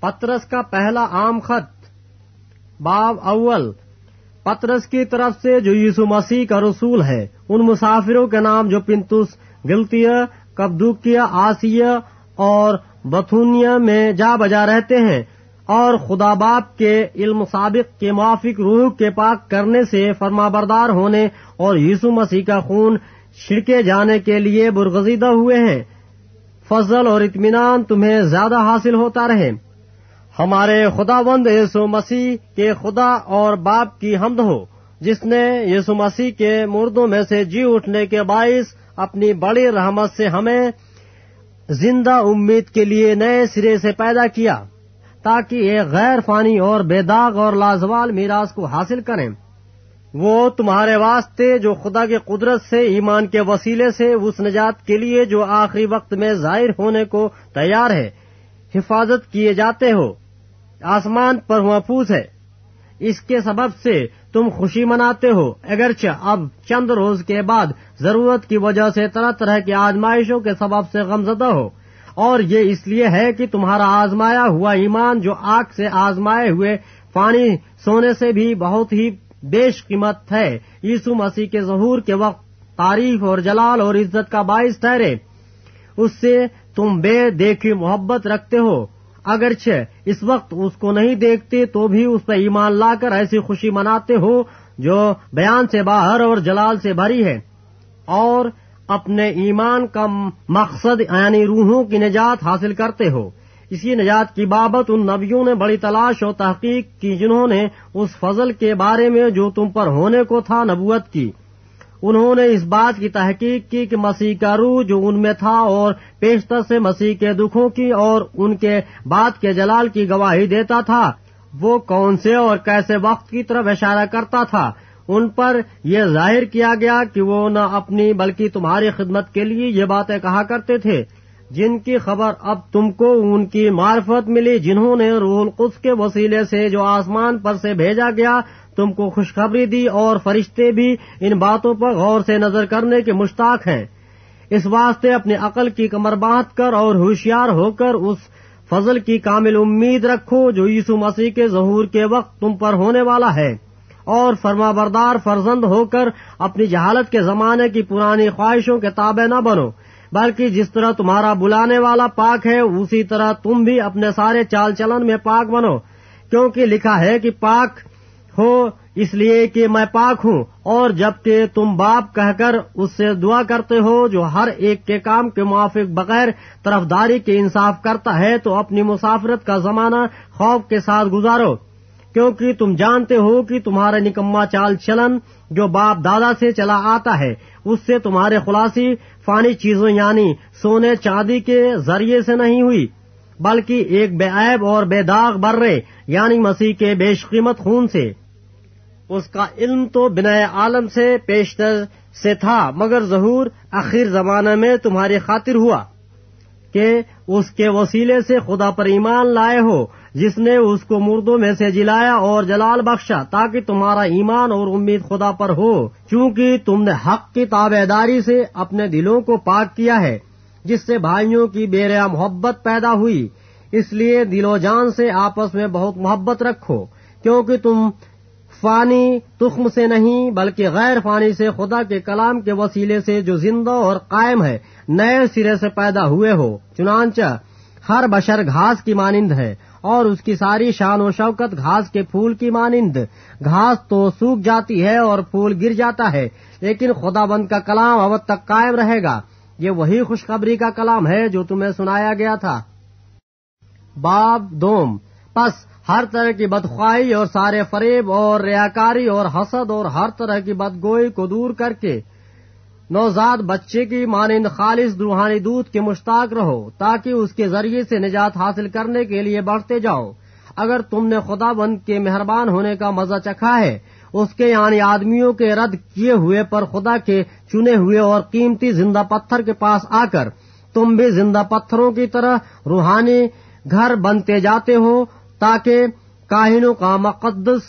پترس کا پہلا عام خط باب اول، پترس کی طرف سے جو یسو مسیح کا رسول ہے، ان مسافروں کے نام جو پنتس گلتیا کبدوکیا آسیہ اور بتھونیا میں جا بجا رہتے ہیں اور خدا باپ کے علم سابق کے موافق روح کے پاک کرنے سے فرما بردار ہونے اور یسو مسیح کا خون چھڑکے جانے کے لیے برگزیدہ ہوئے ہیں۔ فضل اور اطمینان تمہیں زیادہ حاصل ہوتا رہے۔ ہمارے خدا بند یسو مسیح کے خدا اور باپ کی حمد ہو، جس نے یسو مسیح کے مردوں میں سے جی اٹھنے کے باعث اپنی بڑی رحمت سے ہمیں زندہ امید کے لیے نئے سرے سے پیدا کیا، تاکہ ایک غیر فانی اور بے داغ اور لازوال میراث کو حاصل کریں۔ وہ تمہارے واسطے جو خدا کے قدرت سے، ایمان کے وسیلے سے اس نجات کے لیے جو آخری وقت میں ظاہر ہونے کو تیار ہے، حفاظت کیے جاتے ہو۔ آسمان پر محفوظ ہے۔ اس کے سبب سے تم خوشی مناتے ہو۔ اگرچہ اب چند روز کے بعد ضرورت کی وجہ سے طرح طرح کی آزمائشوں کے سبب سے غمزدہ ہو۔ اور یہ اس لیے ہے کہ تمہارا آزمایا ہوا ایمان جو آگ سے آزمائے ہوئے پانی سونے سے بھی بہت ہی بیش قیمت ہے۔ یسو مسیح کے ظہور کے وقت تعریف اور جلال اور عزت کا باعث ٹھہرے۔ اس سے تم بے دیکھی محبت رکھتے ہو۔ اگرچہ اس وقت اس کو نہیں دیکھتے تو بھی اس پہ ایمان لا کر ایسی خوشی مناتے ہو جو بیان سے باہر اور جلال سے بھری ہے اور اپنے ایمان کا مقصد یعنی روحوں کی نجات حاصل کرتے ہو۔ اسی نجات کی بابت ان نبیوں نے بڑی تلاش اور تحقیق کی جنہوں نے اس فضل کے بارے میں جو تم پر ہونے کو تھا نبوت کی۔ انہوں نے اس بات کی تحقیق کی کہ مسیح کا روح جو ان میں تھا اور پیشتر سے مسیح کے دکھوں کی اور ان کے بات کے جلال کی گواہی دیتا تھا، وہ کون سے اور کیسے وقت کی طرف اشارہ کرتا تھا؟ ان پر یہ ظاہر کیا گیا کہ وہ نہ اپنی بلکہ تمہاری خدمت کے لیے یہ باتیں کہا کرتے تھے۔ جن کی خبر اب تم کو ان کی معرفت ملی، جنہوں نے روح القدس کے وسیلے سے جو آسمان پر سے بھیجا گیا تم کو خوشخبری دی اور فرشتے بھی ان باتوں پر غور سے نظر کرنے کے مشتاق ہیں۔ اس واسطے اپنی عقل کی کمر باندھ کر اور ہوشیار ہو کر اس فضل کی کامل امید رکھو جو یسو مسیح کے ظہور کے وقت تم پر ہونے والا ہے۔ اور فرما بردار فرزند ہو کر اپنی جہالت کے زمانے کی پرانی خواہشوں کے تابع نہ بنو، بلکہ جس طرح تمہارا بلانے والا پاک ہے، اسی طرح تم بھی اپنے سارے چال چلن میں پاک بنو، کیونکہ لکھا ہے کہ پاک ہو، اس لیے کہ میں پاک ہوں، اور جبکہ تم باپ کہہ کر اس سے دعا کرتے ہو، جو ہر ایک کے کام کے موافق بغیر طرفداری کے انصاف کرتا ہے، تو اپنی مسافرت کا زمانہ خوف کے ساتھ گزارو۔ کیونکہ تم جانتے ہو کہ تمہارا نکما چال چلن جو باپ دادا سے چلا آتا ہے، اس سے تمہارے خلاصی، فانی چیزوں یعنی سونے چاندی کے ذریعے سے نہیں ہوئی، بلکہ ایک بے عیب اور بے داغ برے یعنی مسیح کے بیش قیمت خون سے۔ اس کا علم تو بنا عالم سے پیشتر سے تھا، مگر ظہور اخیر زمانے میں تمہاری خاطر ہوا کہ اس کے وسیلے سے خدا پر ایمان لائے ہو، جس نے اس کو مردوں میں سے جلایا اور جلال بخشا تاکہ تمہارا ایمان اور امید خدا پر ہو۔ چونکہ تم نے حق کی تابے داری سے اپنے دلوں کو پاک کیا ہے، جس سے بھائیوں کی بے محبت پیدا ہوئی۔ اس لیے دل و جان سے آپس میں بہت محبت رکھو، کیونکہ تم فانی تخم سے نہیں، بلکہ غیر فانی سے خدا کے کلام کے وسیلے سے جو زندہ اور قائم ہے، نئے سرے سے پیدا ہوئے ہو۔ چنانچہ، ہر بشر گھاس کی مانند ہے، اور اس کی ساری شان و شوکت گھاس کے پھول کی مانند۔ گھاس تو سوکھ جاتی ہے اور پھول گر جاتا ہے، لیکن خدا بند کا کلام اب تک قائم رہے گا۔ یہ وہی خوشخبری کا کلام ہے جو تمہیں سنایا گیا تھا۔ باب دوم۔ پس ہر طرح کی بدخواہی اور سارے فریب اور ریاکاری اور حسد اور ہر طرح کی بدگوئی کو دور کر کے نوزاد بچے کی مانند خالص روحانی دودھ کے مشتاق رہو تاکہ اس کے ذریعے سے نجات حاصل کرنے کے لیے بڑھتے جاؤ۔ اگر تم نے خدا بند کے مہربان ہونے کا مزہ چکھا ہے، اس کے یعنی آدمیوں کے رد کیے ہوئے پر خدا کے چنے ہوئے اور قیمتی زندہ پتھر کے پاس آ کر تم بھی زندہ پتھروں کی طرح روحانی گھر بنتے جاتے ہو تاکہ کاہنوں کا مقدس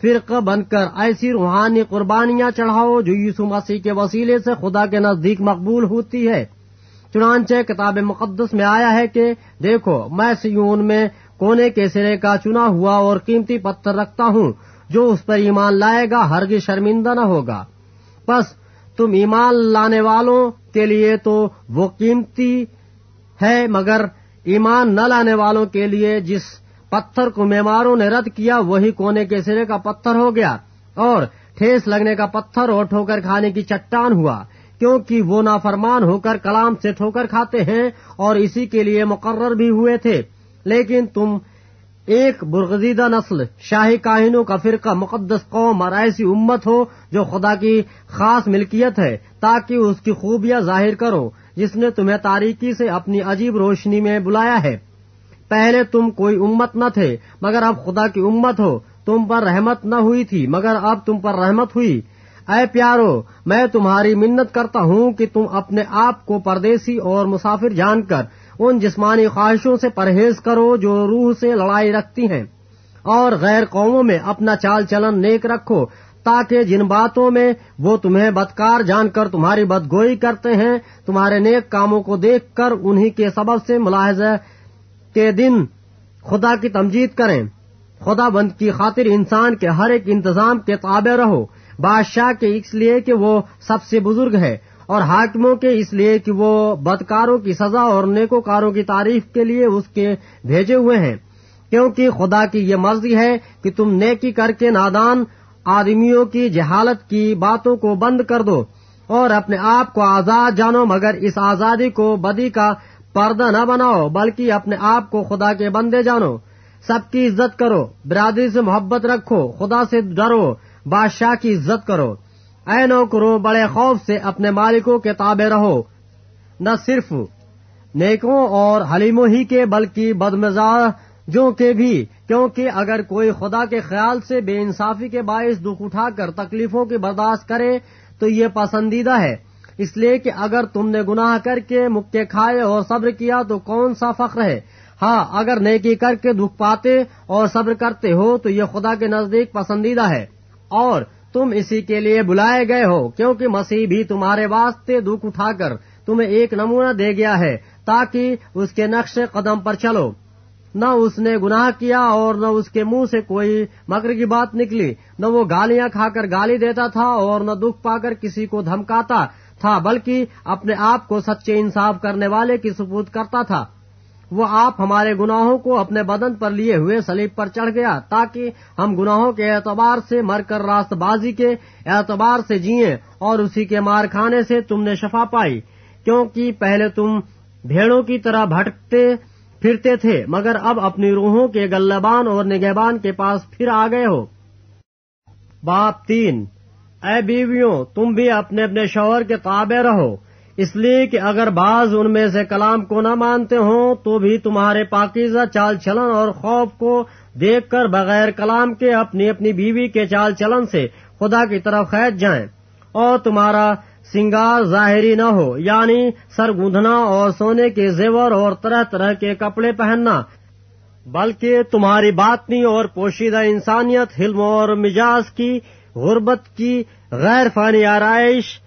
فرقہ بن کر ایسی روحانی قربانیاں چڑھاؤ جو یسو مسیح کے وسیلے سے خدا کے نزدیک مقبول ہوتی ہے۔ چنانچہ کتاب مقدس میں آیا ہے کہ دیکھو، میں سیون میں کونے کے سرے کا چنا ہوا اور قیمتی پتھر رکھتا ہوں، جو اس پر ایمان لائے گا، ہرگز شرمندہ نہ ہوگا۔ بس تم ایمان لانے والوں کے لیے تو وہ قیمتی ہے، مگر ایمان نہ لانے والوں کے لیے جس پتھر کو میماروں نے رد کیا، وہی کونے کے سرے کا پتھر ہو گیا اور ٹھیس لگنے کا پتھر اور ٹھوکر کھانے کی چٹان ہوا، کیونکہ وہ نافرمان ہو کر کلام سے ٹھوکر کھاتے ہیں اور اسی کے لیے مقرر بھی ہوئے تھے۔ لیکن تم ایک برغزیدہ نسل، شاہی کاہنوں کا فرقہ، مقدس قوم اور ایسی امت ہو جو خدا کی خاص ملکیت ہے، تاکہ اس کی خوبیاں ظاہر کرو، جس نے تمہیں تاریکی سے اپنی عجیب روشنی میں بلایا ہے۔ پہلے تم کوئی امت نہ تھے، مگر اب خدا کی امت ہو۔ تم پر رحمت نہ ہوئی تھی، مگر اب تم پر رحمت ہوئی۔ اے پیارو، میں تمہاری منت کرتا ہوں کہ تم اپنے آپ کو پردیسی اور مسافر جان کر ان جسمانی خواہشوں سے پرہیز کرو جو روح سے لڑائی رکھتی ہیں۔ اور غیر قوموں میں اپنا چال چلن نیک رکھو، تاکہ جن باتوں میں وہ تمہیں بدکار جان کر تمہاری بدگوئی کرتے ہیں، تمہارے نیک کاموں کو دیکھ کر انہی کے سبب سے ملاحظہ کے دن خدا کی تمجید کریں۔ خدا بند کی خاطر انسان کے ہر ایک انتظام کے تابع رہو۔ بادشاہ کے اس لیے کہ وہ سب سے بزرگ ہے اور حاکموں کے اس لیے کہ وہ بدکاروں کی سزا اور نیکوکاروں کی تعریف کے لیے اس کے بھیجے ہوئے ہیں۔ کیونکہ خدا کی یہ مرضی ہے کہ تم نیکی کر کے نادان آدمیوں کی جہالت کی باتوں کو بند کر دو اور اپنے آپ کو آزاد جانو، مگر اس آزادی کو بدی کا پردہ نہ بناؤ، بلکہ اپنے آپ کو خدا کے بندے جانو۔ سب کی عزت کرو، برادری سے محبت رکھو، خدا سے ڈرو، بادشاہ کی عزت کرو۔ اے نو کرو بڑے خوف سے اپنے مالکوں کے تابع رہو۔ نہ صرف نیکوں اور حلیموں ہی کے، بلکہ بدمزاجوں کے بھی۔ کیونکہ اگر کوئی خدا کے خیال سے بے انصافی کے باعث دکھ اٹھا کر تکلیفوں کی برداشت کرے، تو یہ پسندیدہ ہے۔ اس لیے کہ اگر تم نے گناہ کر کے مکے کھائے اور صبر کیا تو کون سا فخر ہے؟ ہاں اگر نیکی کر کے دکھ پاتے اور صبر کرتے ہو تو یہ خدا کے نزدیک پسندیدہ ہے۔ اور تم اسی کے لیے بلائے گئے ہو، کیونکہ مسیح بھی تمہارے واسطے دکھ اٹھا کر تمہیں ایک نمونہ دے گیا ہے تاکہ اس کے نقش قدم پر چلو۔ نہ اس نے گناہ کیا اور نہ اس کے منہ سے کوئی مکر کی بات نکلی، نہ وہ گالیاں کھا کر گالی دیتا تھا اور نہ دکھ پا کر کسی کو دھمکاتا۔ تھا، بلکہ اپنے آپ کو سچے انصاف کرنے والے کی سپوت کرتا تھا۔ وہ آپ ہمارے گناہوں کو اپنے بدن پر لیے ہوئے سلیب پر چڑھ گیا، تاکہ ہم گناہوں کے اعتبار سے مر کر راست بازی کے اعتبار سے جیئیں اور اسی کے مار کھانے سے تم نے شفا پائی۔ کیونکہ پہلے تم بھیڑوں کی طرح بھٹکتے پھرتے تھے، مگر اب اپنی روحوں کے گلبان اور نگہبان کے پاس پھر آ گئے ہو۔ باپ تین۔ اے بیویوں، تم بھی اپنے اپنے شوہر کے تابع رہو۔ اس لیے کہ اگر بعض ان میں سے کلام کو نہ مانتے ہوں، تو بھی تمہارے پاکیزہ چال چلن اور خوف کو دیکھ کر بغیر کلام کے اپنی اپنی بیوی کے چال چلن سے خدا کی طرف خید جائیں۔ اور تمہارا سنگار ظاہری نہ ہو یعنی سر گوندھنا اور سونے کے زیور اور طرح طرح کے کپڑے پہننا، بلکہ تمہاری باطنی اور پوشیدہ انسانیت، حلم اور مزاج کی غربت کی غیر فانی آرائش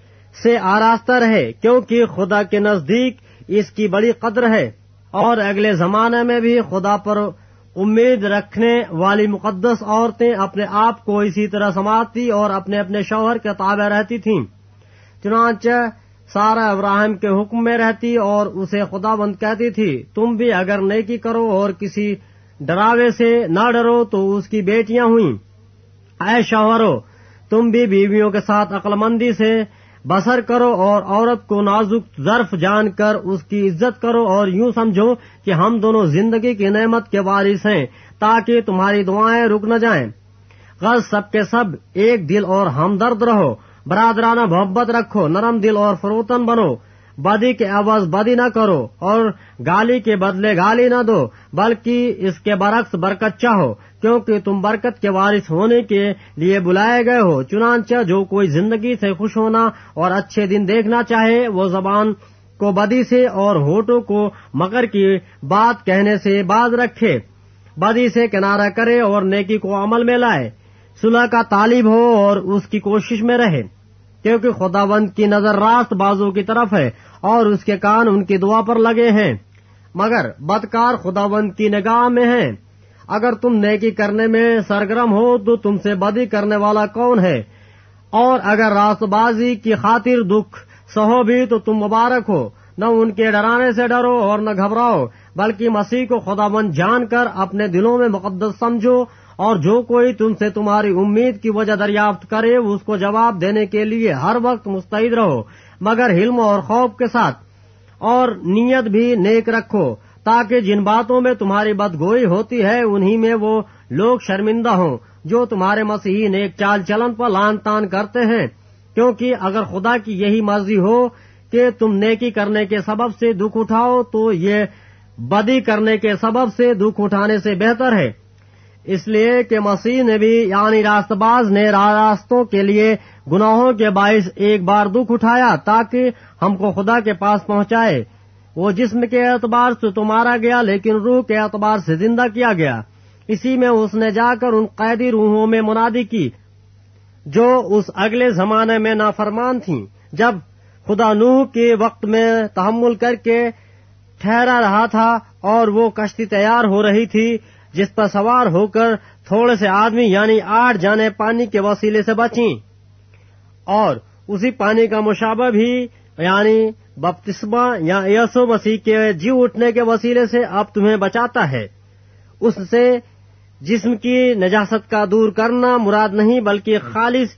سے آراستہ رہے، کیونکہ خدا کے نزدیک اس کی بڑی قدر ہے۔ اور اگلے زمانے میں بھی خدا پر امید رکھنے والی مقدس عورتیں اپنے آپ کو اسی طرح سماتی اور اپنے اپنے شوہر کے تابع رہتی تھیں۔ چنانچہ سارا ابراہیم کے حکم میں رہتی اور اسے خدا بند کہتی تھی، تم بھی اگر نیکی کرو اور کسی ڈراوے سے نہ ڈرو تو اس کی بیٹیاں ہوئیں۔ اے شوہرو تم بھی بیویوں کے ساتھ عقلمندی سے بسر کرو اور عورت کو نازک ظرف جان کر اس کی عزت کرو اور یوں سمجھو کہ ہم دونوں زندگی کی نعمت کے وارث ہیں تاکہ تمہاری دعائیں رک نہ جائیں۔ غز سب کے سب ایک دل اور ہمدرد رہو، برادرانہ محبت رکھو، نرم دل اور فروتن بنو۔ بدی کے عوض بدی نہ کرو اور گالی کے بدلے گالی نہ دو، بلکہ اس کے برعکس برکت چاہو۔ کیونکہ تم برکت کے وارث ہونے کے لیے بلائے گئے ہو۔ چنانچہ جو کوئی زندگی سے خوش ہونا اور اچھے دن دیکھنا چاہے، وہ زبان کو بدی سے اور ہوٹوں کو مکر کی بات کہنے سے باز رکھے۔ بدی سے کنارہ کرے اور نیکی کو عمل میں لائے۔ صلح کا طالب ہو اور اس کی کوشش میں رہے۔ کیونکہ خداوند کی نظر راست بازو کی طرف ہے اور اس کے کان ان کی دعا پر لگے ہیں۔ مگر بدکار خداوند کی نگاہ میں ہیں۔ اگر تم نیکی کرنے میں سرگرم ہو تو تم سے بدی کرنے والا کون ہے؟ اور اگر راست بازی کی خاطر دکھ سہو بھی تو تم مبارک ہو۔ نہ ان کے ڈرانے سے ڈرو اور نہ گھبراؤ، بلکہ مسیح کو خدا مند جان کر اپنے دلوں میں مقدس سمجھو اور جو کوئی تم سے تمہاری امید کی وجہ دریافت کرے، اس کو جواب دینے کے لیے ہر وقت مستعد رہو، مگر حلم اور خوف کے ساتھ، اور نیت بھی نیک رکھو۔ تاکہ جن باتوں میں تمہاری بدگوئی ہوتی ہے، انہی میں وہ لوگ شرمندہ ہوں جو تمہارے مسیحی نیک چال چلن پر لان تان کرتے ہیں۔ کیونکہ اگر خدا کی یہی مرضی ہو کہ تم نیکی کرنے کے سبب سے دکھ اٹھاؤ، تو یہ بدی کرنے کے سبب سے دکھ اٹھانے سے بہتر ہے۔ اس لیے کہ مسیح نے بھی یعنی راست باز نے راستوں کے لیے گناہوں کے باعث ایک بار دکھ اٹھایا تاکہ ہم کو خدا کے پاس پہنچائے۔ وہ جسم کے اعتبار سے تو مارا گیا لیکن روح کے اعتبار سے زندہ کیا گیا۔ اسی میں اس نے جا کر ان قیدی روحوں میں منادی کی، جو اس اگلے زمانے میں نافرمان تھیں۔ جب خدا نوح کے وقت میں تحمل کر کے ٹھہرا رہا تھا اور وہ کشتی تیار ہو رہی تھی، جس پر سوار ہو کر تھوڑے سے آدمی یعنی آٹھ جانے پانی کے وسیلے سے بچیں۔ اور اسی پانی کا مشابہ بھی یعنی بپتسمہ یا یسو مسیح کے جی اٹھنے کے وسیلے سے اب تمہیں بچاتا ہے۔ اس سے جسم کی نجاست کا دور کرنا مراد نہیں بلکہ خالص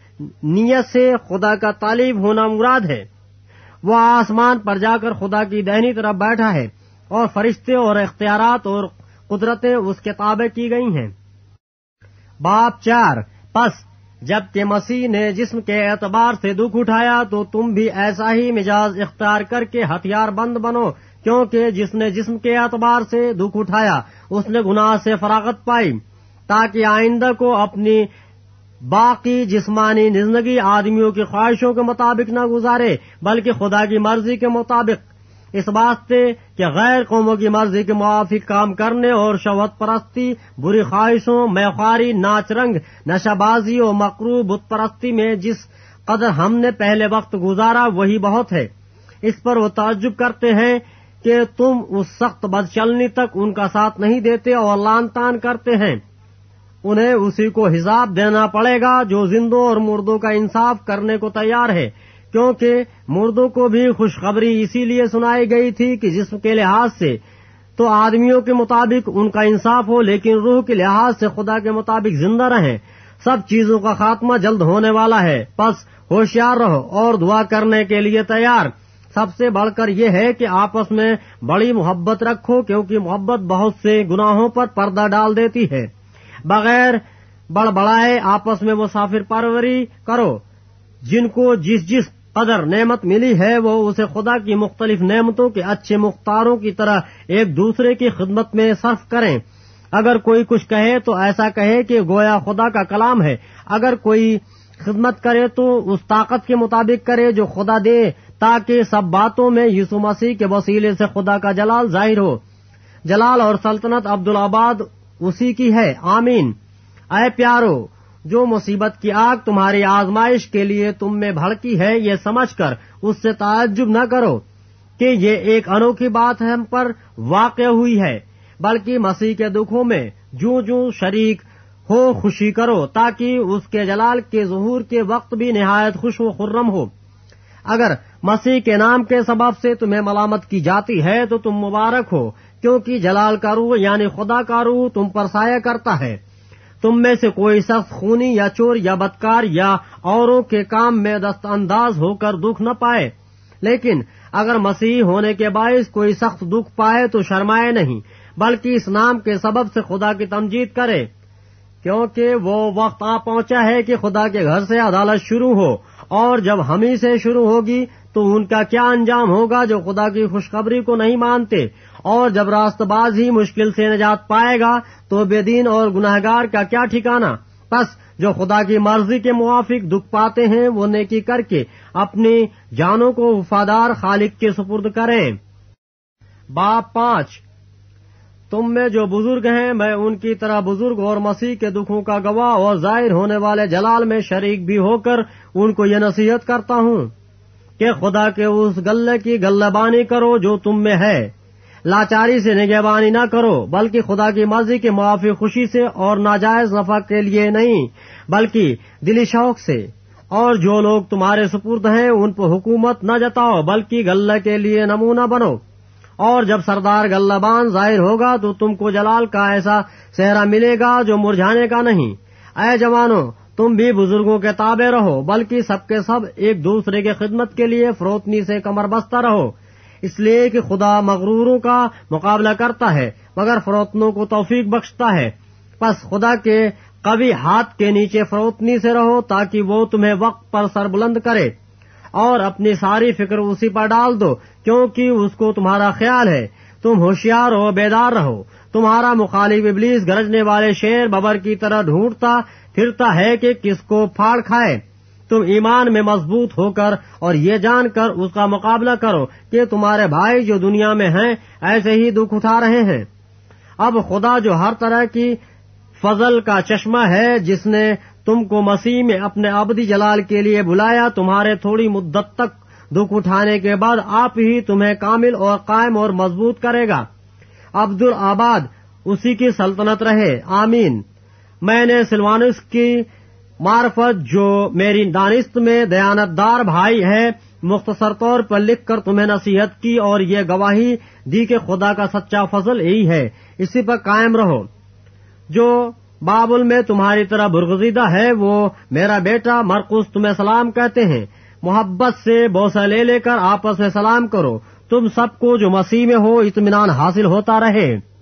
نیت سے خدا کا طالب ہونا مراد ہے۔ وہ آسمان پر جا کر خدا کی دہنی طرف بیٹھا ہے اور فرشتے اور اختیارات اور قدرتیں اس کے تابع کی گئی ہیں۔ باپ چار، پس جبکہ مسیح نے جسم کے اعتبار سے دکھ اٹھایا تو تم بھی ایسا ہی مزاج اختیار کر کے ہتھیار بند بنو، کیونکہ جس نے جسم کے اعتبار سے دکھ اٹھایا، اس نے گناہ سے فراغت پائی، تاکہ آئندہ کو اپنی باقی جسمانی زندگی آدمیوں کی خواہشوں کے مطابق نہ گزارے، بلکہ خدا کی مرضی کے مطابق اس واسطے کہ غیر قوموں کی مرضی کے موافق کام کرنے اور شوہت پرستی، بری خواہشوں، میخواری، ناچ رنگ، نشہ بازی اور مکرو بت پرستی میں جس قدر ہم نے پہلے وقت گزارا وہی بہت ہے۔ اس پر وہ تعجب کرتے ہیں کہ تم اس سخت بد چلنی تک ان کا ساتھ نہیں دیتے اور لان تان کرتے ہیں۔ انہیں اسی کو حساب دینا پڑے گا جو زندوں اور مردوں کا انصاف کرنے کو تیار ہے۔ کیونکہ مردوں کو بھی خوشخبری اسی لیے سنائی گئی تھی کہ جسم کے لحاظ سے تو آدمیوں کے مطابق ان کا انصاف ہو، لیکن روح کے لحاظ سے خدا کے مطابق زندہ رہیں۔ سب چیزوں کا خاتمہ جلد ہونے والا ہے۔ پس ہوشیار رہو اور دعا کرنے کے لیے تیار۔ سب سے بڑھ کر یہ ہے کہ آپس میں بڑی محبت رکھو، کیونکہ محبت بہت سے گناہوں پر پردہ ڈال دیتی ہے۔ بغیر بڑ بڑائے آپس میں مسافر پروری کرو۔ جن کو جس جس قدر نعمت ملی ہے، وہ اسے خدا کی مختلف نعمتوں کے اچھے مختاروں کی طرح ایک دوسرے کی خدمت میں صرف کریں۔ اگر کوئی کچھ کہے تو ایسا کہے کہ گویا خدا کا کلام ہے۔ اگر کوئی خدمت کرے تو اس طاقت کے مطابق کرے جو خدا دے، تاکہ سب باتوں میں یسو مسیح کے وسیلے سے خدا کا جلال ظاہر ہو۔ جلال اور سلطنت عبدالآباد اسی کی ہے۔ آمین۔ اے پیارو جو مصیبت کی آگ تمہاری آزمائش کے لیے تم میں بھڑکی ہے یہ سمجھ کر اس سے تعجب نہ کرو کہ یہ ایک انوکھی بات ہم پر واقع ہوئی ہے، بلکہ مسیح کے دکھوں میں جو جو شریک ہو خوشی کرو تاکہ اس کے جلال کے ظہور کے وقت بھی نہایت خوش و خرم ہو۔ اگر مسیح کے نام کے سبب سے تمہیں ملامت کی جاتی ہے تو تم مبارک ہو، کیونکہ جلال کا روح یعنی خدا کا روح تم پر سایہ کرتا ہے۔ تم میں سے کوئی سخت خونی یا چور یا بدکار یا اوروں کے کام میں دست انداز ہو کر دکھ نہ پائے۔ لیکن اگر مسیح ہونے کے باعث کوئی سخت دکھ پائے تو شرمائے نہیں، بلکہ اس نام کے سبب سے خدا کی تمجید کرے۔ کیونکہ وہ وقت آ پہنچا ہے کہ خدا کے گھر سے عدالت شروع ہو اور جب ہمیں سے شروع ہوگی تو ان کا کیا انجام ہوگا جو خدا کی خوشخبری کو نہیں مانتے؟ اور جب راست باز ہی مشکل سے نجات پائے گا، تو بے دین اور گناہ گار کا کیا ٹھکانا بس جو خدا کی مرضی کے موافق دکھ پاتے ہیں، وہ نیکی کر کے اپنی جانوں کو وفادار خالق کے سپرد کریں۔ باپ پانچ، تم میں جو بزرگ ہیں، میں ان کی طرح بزرگ اور مسیح کے دکھوں کا گواہ اور ظاہر ہونے والے جلال میں شریک بھی ہو کر ان کو یہ نصیحت کرتا ہوں۔ کہ خدا کے اس گلے کی گلہ بانی کرو جو تم میں ہے۔ لاچاری سے نگہبانی نہ کرو، بلکہ خدا کی مرضی کے موافق خوشی سے اور ناجائز نفع کے لیے نہیں، بلکہ دلی شوق سے۔ اور جو لوگ تمہارے سپرد ہیں، ان پر حکومت نہ جتاؤ، بلکہ غلہ کے لیے نمونہ بنو۔ اور جب سردار غلبان ظاہر ہوگا تو تم کو جلال کا ایسا صحرا ملے گا جو مرجھانے کا نہیں۔ اے جوانوں تم بھی بزرگوں کے تابع رہو، بلکہ سب کے سب ایک دوسرے کے خدمت کے لیے فروتنی سے کمر بستہ رہو۔ اس لیے کہ خدا مغروروں کا مقابلہ کرتا ہے، مگر فروتنوں کو توفیق بخشتا ہے۔ پس خدا کے کبھی ہاتھ کے نیچے فروتنی سے رہو تاکہ وہ تمہیں وقت پر سر بلند کرے۔ اور اپنی ساری فکر اسی پر ڈال دو، کیونکہ اس کو تمہارا خیال ہے۔ تم ہوشیار ہو بیدار رہو۔ تمہارا مخالف ابلیس گرجنے والے شیر ببر کی طرح ڈھونڈتا، پھرتا ہے کہ کس کو پھاڑ کھائے۔ تم ایمان میں مضبوط ہو کر اور یہ جان کر اس کا مقابلہ کرو کہ تمہارے بھائی جو دنیا میں ہیں ایسے ہی دکھ اٹھا رہے ہیں۔ اب خدا جو ہر طرح کی فضل کا چشمہ ہے، جس نے تم کو مسیح میں اپنے ابدی جلال کے لیے بلایا، تمہارے تھوڑی مدت تک دکھ اٹھانے کے بعد آپ ہی تمہیں کامل اور قائم اور مضبوط کرے گا۔ عبد الآباد اسی کی سلطنت رہے۔ آمین۔ میں نے سلوانس کی معرفت، جو میری دانست میں دیانت دار بھائی ہے، مختصر طور پر لکھ کر تمہیں نصیحت کی اور یہ گواہی دی کہ خدا کا سچا فضل یہی ہے۔ اسی پر قائم رہو۔ جو بابل میں تمہاری طرح برگزیدہ ہے، وہ میرا بیٹا مرکز تمہیں سلام کہتے ہیں۔ محبت سے بوسہ لے لے کر آپس میں سلام کرو۔ تم سب کو جو مسیح میں ہو اطمینان حاصل ہوتا رہے۔